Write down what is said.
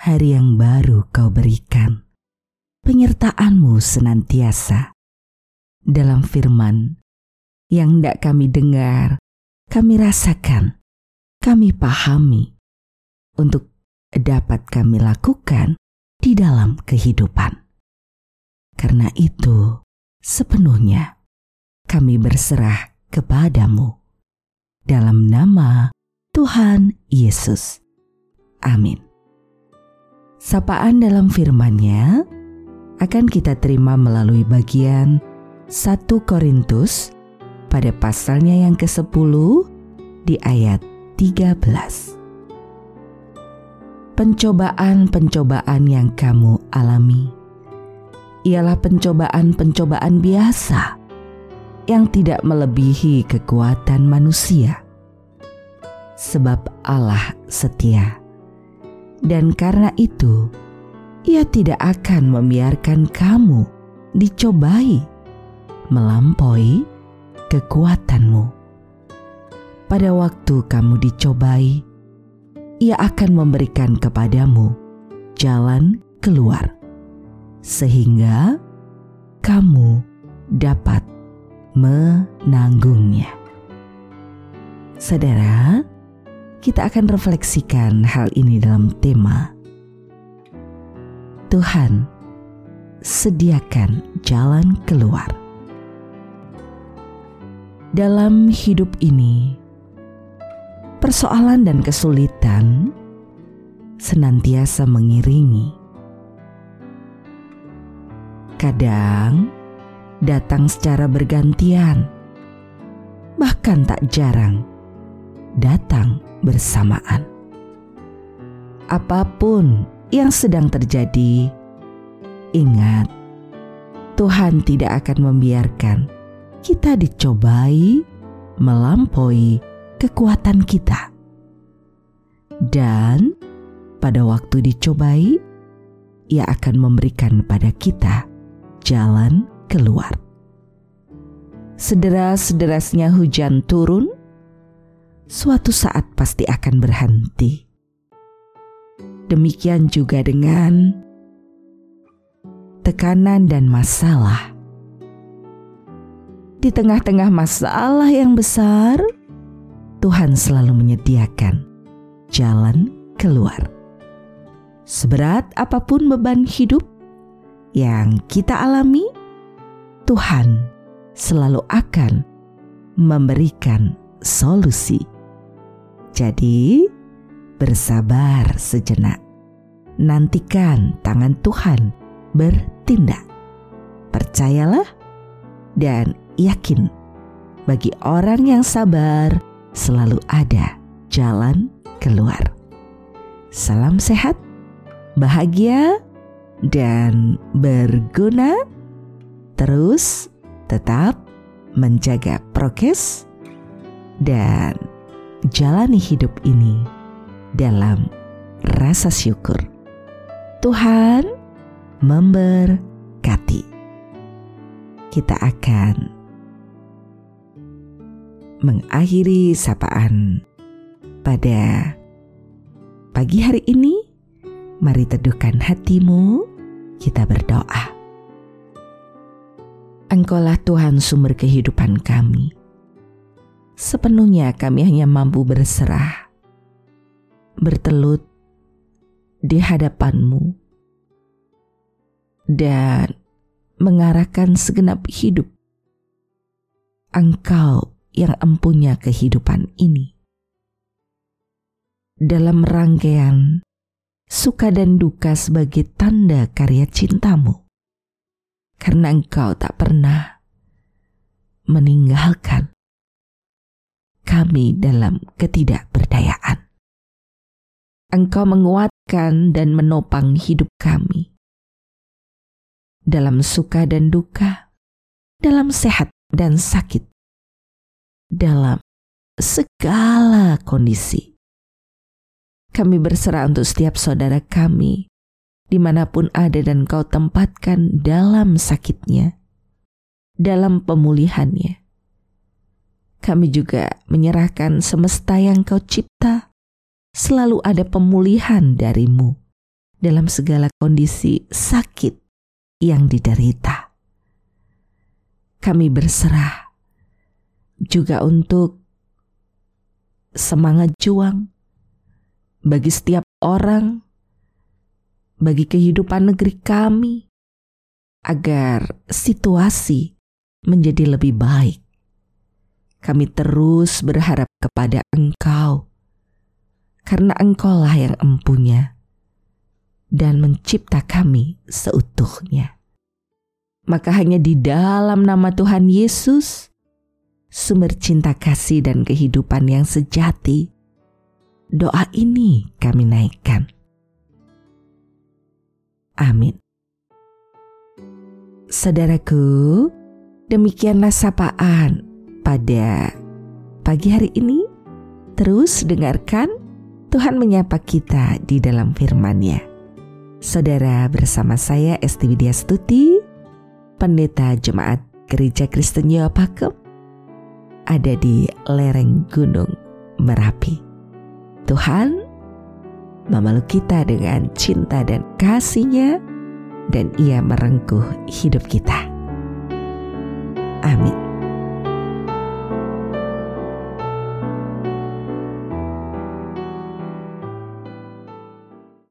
hari yang baru kau berikan. Penyertaanmu senantiasa dalam firman yang tidak kami dengar, kami rasakan, kami pahami untuk dapat kami lakukan di dalam kehidupan. Karena itu, sepenuhnya kami berserah kepadamu. Dalam nama Tuhan Yesus. Amin. Sapaan dalam firman-Nya akan kita terima melalui bagian 1 Korintus pada pasalnya yang ke-10 di ayat 13. Pencobaan-pencobaan yang kamu alami ialah pencobaan-pencobaan biasa yang tidak melebihi kekuatan manusia. Sebab Allah setia dan karena itu, ia tidak akan membiarkan kamu dicobai melampaui kekuatanmu. Pada waktu kamu dicobai, ia akan memberikan kepadamu jalan keluar, sehingga kamu dapat menanggungnya. Saudara, kita akan refleksikan hal ini dalam tema Tuhan sediakan jalan keluar. Dalam hidup ini, persoalan dan kesulitan senantiasa mengiringi. Kadang datang secara bergantian, bahkan tak jarang datang bersamaan. Apa pun yang sedang terjadi, ingat, Tuhan tidak akan membiarkan kita dicobai melampaui kekuatan kita. Dan pada waktu dicobai, ia akan memberikan pada kita jalan keluar. Sederas-derasnya hujan turun, suatu saat pasti akan berhenti. Demikian juga dengan tekanan dan masalah. Di tengah-tengah masalah yang besar, Tuhan selalu menyediakan jalan keluar. Seberat apa pun beban hidup yang kita alami, Tuhan selalu akan memberikan solusi. Jadi, bersabar sejenak. Nantikan tangan Tuhan bertindak. Percayalah dan yakin bagi orang yang sabar selalu ada jalan keluar. Salam sehat, bahagia, dan berguna. Terus tetap menjaga prokes dan jalani hidup ini dalam rasa syukur. Tuhan memberkati. Kita akan mengakhiri sapaan pada pagi hari ini. Mari teduhkan hatimu, kita berdoa. Engkaulah Tuhan sumber kehidupan kami sepenuhnya kami hanya mampu berserah, bertelut di hadapanmu, dan mengarahkan segenap hidup. Engkau yang empunya kehidupan ini. Dalam rangkaian suka dan duka sebagai tanda karya cintamu. Karena engkau tak pernah meninggalkan kami dalam ketidakberdayaan. Engkau menguatkan dan menopang hidup kami. Dalam suka dan duka, dalam sehat dan sakit, dalam segala kondisi. Kami berserah untuk setiap saudara kami, di mana pun ada dan kau tempatkan dalam sakitnya, dalam pemulihannya. Kami juga menyerahkan semesta yang kau cipta selalu ada pemulihan darimu dalam segala kondisi sakit yang diderita. Kami berserah juga untuk semangat juang bagi setiap orang, bagi kehidupan negeri kami, agar situasi menjadi lebih baik. Kami terus berharap kepada Engkau karena engkaulah yang empunya dan mencipta kami seutuhnya. Maka hanya di dalam nama Tuhan Yesus, sumber cinta kasih dan kehidupan yang sejati, doa ini kami naikkan. Amin. Saudaraku, demikianlah sapaan pada pagi hari ini. Terus dengarkan Tuhan menyapa kita di dalam firman-Nya. Saudara bersama saya Esti Widya Stuti, Pendeta Jemaat Gereja Kristen Jawa Pakem, ada di lereng Gunung Merapi. Tuhan memeluk kita dengan cinta dan kasihnya dan ia merengkuh hidup kita. Amin.